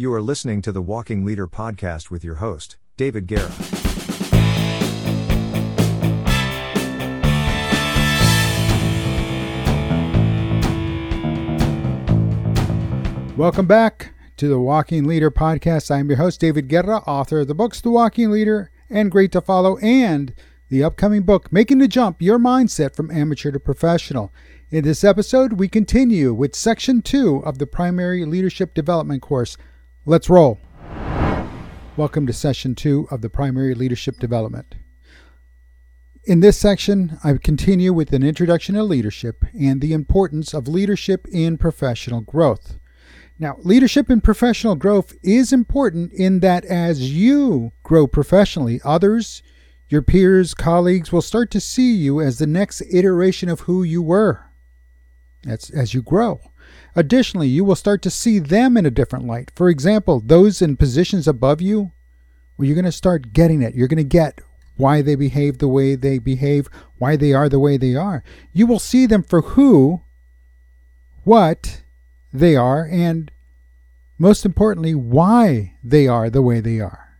You are listening to the Walking Leader podcast with your host, David Guerra. Welcome back to the Walking Leader podcast. I'm your host, David Guerra, author of the books The Walking Leader and Great to Follow, and the upcoming book, Making the Jump Your Mindset from Amateur to Professional. In this episode, we continue with section two of the primary leadership development course. Let's roll. Welcome to session two of the primary leadership development. In this section, I continue with an introduction to leadership and the importance of leadership in professional growth. Now, leadership in professional growth is important in that as you grow professionally, others, your peers, colleagues will start to see you as the next iteration of who you were. That's as you grow. Additionally, you will start to see them in a different light. For example, those in positions above you, well, you're going to start getting it. You're going to get why they behave the way they behave, why they are the way they are. You will see them for who, what, they are, and most importantly, why they are the way they are.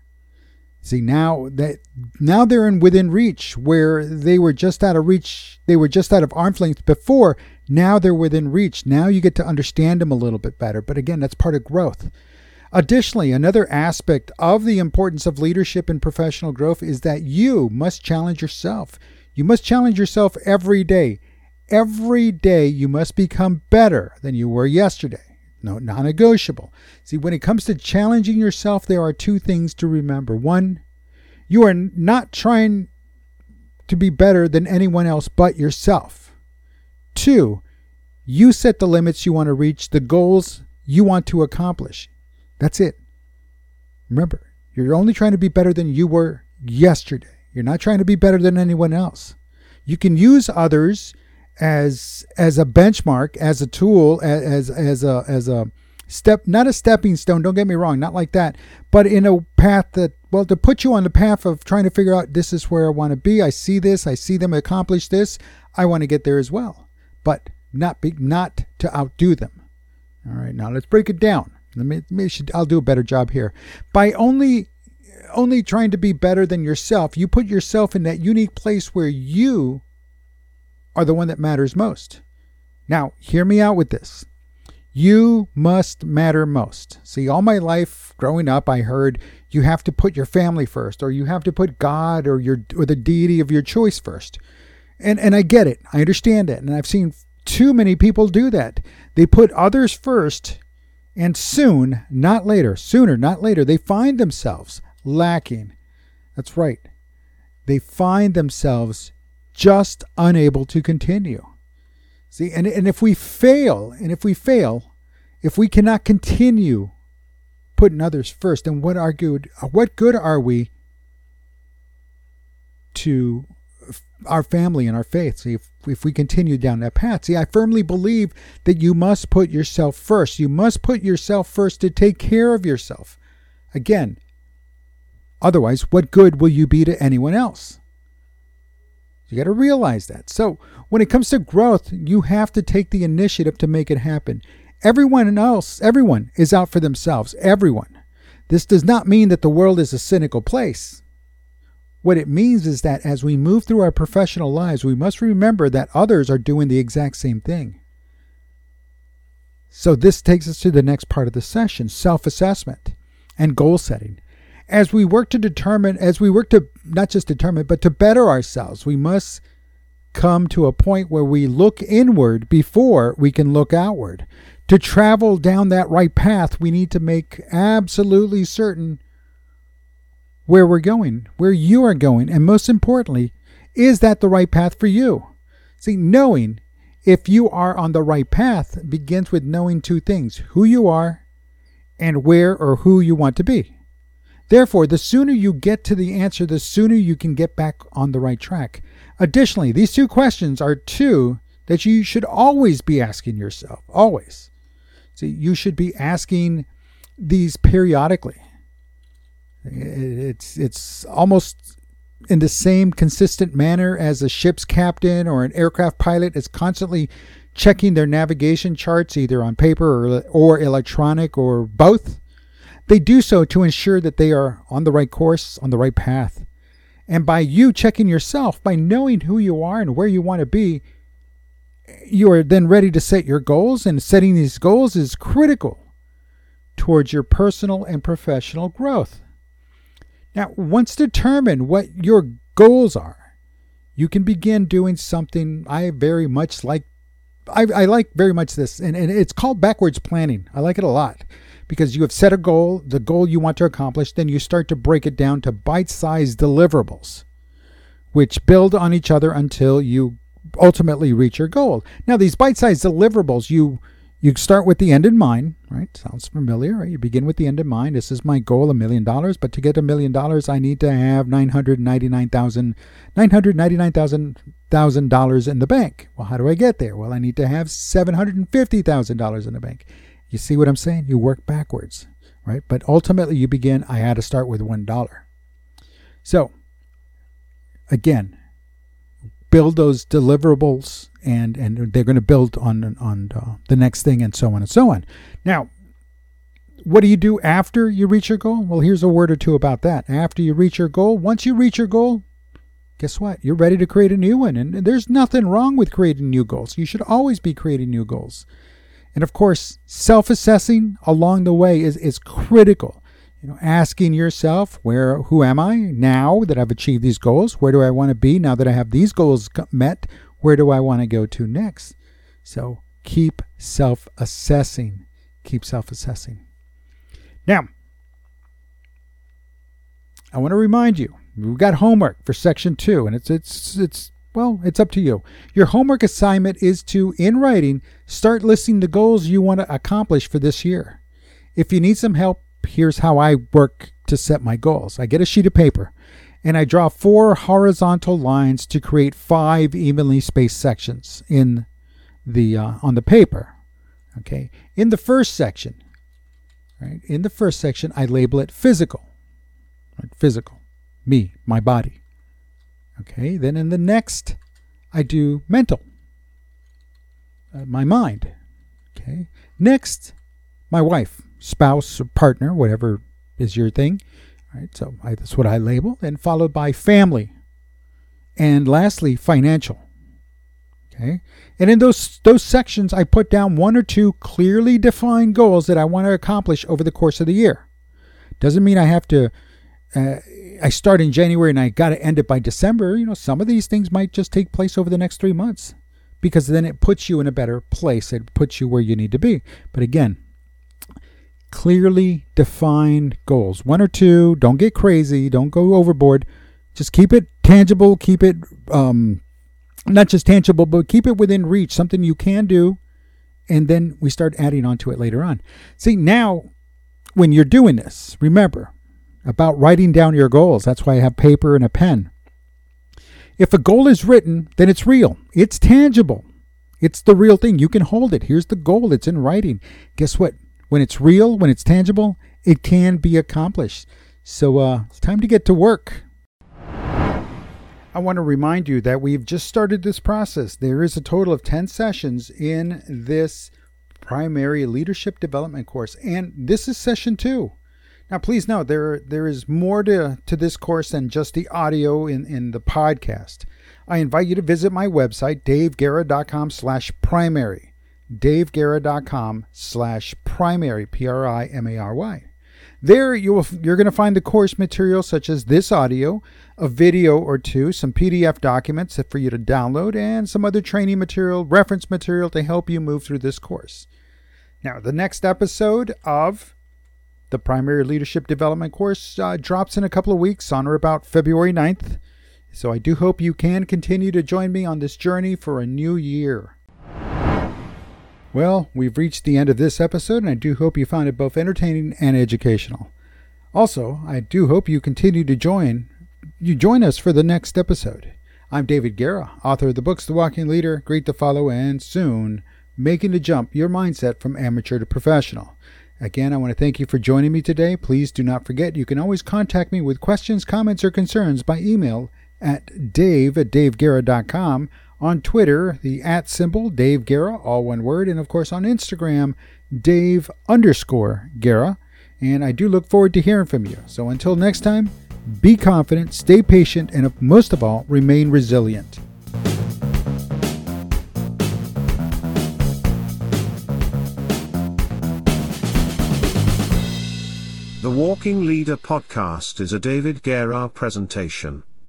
See now that now they're in within reach where they were just out of reach, they were just out of arm's length before. Now they're within reach. Now you get to understand them a little bit better. But again, that's part of growth. Additionally, another aspect of the importance of leadership and professional growth is that you must challenge yourself. You must challenge yourself every day. Every day you must become better than you were yesterday. No, non negotiable. See, when it comes to challenging yourself, there are two things to remember. One, you are not trying to be better than anyone else but yourself. Two, you set the limits you want to reach, the goals you want to accomplish. That's it. Remember, you're only trying to be better than you were yesterday. You're not trying to be better than anyone else. You can use others as as a benchmark, as a tool, as as a as a step, not a stepping stone. Don't get me wrong, not like that, but in a path that well to put you on the path of trying to figure out this is where I want to be. I see this, I see them accomplish this. I want to get there as well, but not be not to outdo them. All right, now let's break it down. Let me, maybe should, I'll do a better job here. By only only trying to be better than yourself, you put yourself in that unique place where you are the one that matters most. Now, hear me out with this. You must matter most. See, all my life growing up, I heard you have to put your family first, or you have to put God or your or the deity of your choice first. And and I get it. I understand it. And I've seen too many people do that. They put others first, and soon, not later, sooner, not later, they find themselves lacking. That's right. They find themselves just unable to continue. See, and, and if we fail, and if we fail, if we cannot continue putting others first, then what are good what good are we to our family and our faith? See, if, if we continue down that path. See, I firmly believe that you must put yourself first. You must put yourself first to take care of yourself. Again, otherwise, what good will you be to anyone else? You got to realize that. So, when it comes to growth, you have to take the initiative to make it happen. Everyone else, everyone is out for themselves. Everyone. This does not mean that the world is a cynical place. What it means is that as we move through our professional lives, we must remember that others are doing the exact same thing. So, this takes us to the next part of the session self assessment and goal setting as we work to determine, as we work to not just determine, but to better ourselves, we must come to a point where we look inward before we can look outward. To travel down that right path, we need to make absolutely certain where we're going, where you are going, and most importantly, is that the right path for you? See, knowing if you are on the right path begins with knowing two things who you are and where or who you want to be. Therefore, the sooner you get to the answer, the sooner you can get back on the right track. Additionally, these two questions are two that you should always be asking yourself. Always. See, you should be asking these periodically. It's it's almost in the same consistent manner as a ship's captain or an aircraft pilot is constantly checking their navigation charts either on paper or, or electronic or both they do so to ensure that they are on the right course, on the right path. And by you checking yourself, by knowing who you are and where you want to be, you are then ready to set your goals. And setting these goals is critical towards your personal and professional growth. Now, once determined what your goals are, you can begin doing something I very much like. I, I like very much this, and, and it's called backwards planning. I like it a lot because you have set a goal, the goal you want to accomplish, then you start to break it down to bite sized deliverables, which build on each other until you ultimately reach your goal. Now, these bite sized deliverables, you you start with the end in mind, right? Sounds familiar, right? You begin with the end in mind. This is my goal, a million dollars. But to get a million dollars, I need to have nine hundred ninety nine thousand nine hundred ninety nine thousand thousand dollars in the bank. Well, how do I get there? Well, I need to have seven hundred and fifty thousand dollars in the bank. You see what I'm saying? You work backwards, right? But ultimately, you begin. I had to start with one dollar. So, again, build those deliverables and and they're going to build on on uh, the next thing and so on and so on. Now, what do you do after you reach your goal? Well, here's a word or two about that. After you reach your goal, once you reach your goal, guess what? You're ready to create a new one. And there's nothing wrong with creating new goals. You should always be creating new goals. And of course, self-assessing along the way is, is critical. You know, asking yourself, where who am I now that I've achieved these goals? Where do I want to be now that I have these goals met? Where do I want to go to next? So keep self assessing. Keep self assessing. Now, I want to remind you we've got homework for section two, and it's it's it's well, it's up to you. Your homework assignment is to, in writing, start listing the goals you want to accomplish for this year. If you need some help, here's how I work to set my goals. I get a sheet of paper and I draw four horizontal lines to create five evenly spaced sections in the uh, on the paper. Okay, in the first section, right? In the first section, I label it physical. Right? Physical, me, my body. Okay, then in the next, I do mental, uh, my mind. Okay, next, my wife, spouse, or partner, whatever is your thing. Right, so I, that's what I label, and followed by family, and lastly financial. Okay, and in those those sections, I put down one or two clearly defined goals that I want to accomplish over the course of the year. Doesn't mean I have to. Uh, I start in January and I got to end it by December. You know, some of these things might just take place over the next three months, because then it puts you in a better place. It puts you where you need to be. But again, clearly defined goals. One or two. Don't get crazy. Don't go overboard. Just keep it tangible. Keep it um, not just tangible, but keep it within reach. Something you can do, and then we start adding on to it later on. See now, when you're doing this, remember about writing down your goals. That's why I have paper and a pen. If a goal is written, then it's real. It's tangible. It's the real thing. You can hold it. Here's the goal. It's in writing. Guess what? When it's real, when it's tangible, it can be accomplished. So uh, it's time to get to work. I want to remind you that we've just started this process. There is a total of 10 sessions in this primary leadership development course, and this is session two. Now, please note there there is more to, to this course than just the audio in, in the podcast. I invite you to visit my website, daveguerra.com slash primary daveguerra.com slash primary, P-R-I-M-A-R-Y. There you will, you're going to find the course material such as this audio, a video or two, some PDF documents for you to download, and some other training material, reference material to help you move through this course. Now, the next episode of the Primary Leadership Development course uh, drops in a couple of weeks on or about February 9th. So I do hope you can continue to join me on this journey for a new year. Well, we've reached the end of this episode, and I do hope you found it both entertaining and educational. Also, I do hope you continue to join you join us for the next episode. I'm David Guerra, author of the books The Walking Leader, Great to Follow, and soon Making the Jump Your Mindset from Amateur to Professional. Again, I want to thank you for joining me today. Please do not forget you can always contact me with questions, comments, or concerns by email at dave at daveguerra.com on Twitter, the at symbol, Dave Guerra, all one word. And of course on Instagram, Dave underscore Guerra. And I do look forward to hearing from you. So until next time, be confident, stay patient, and most of all, remain resilient. The Walking Leader podcast is a David Guerra presentation.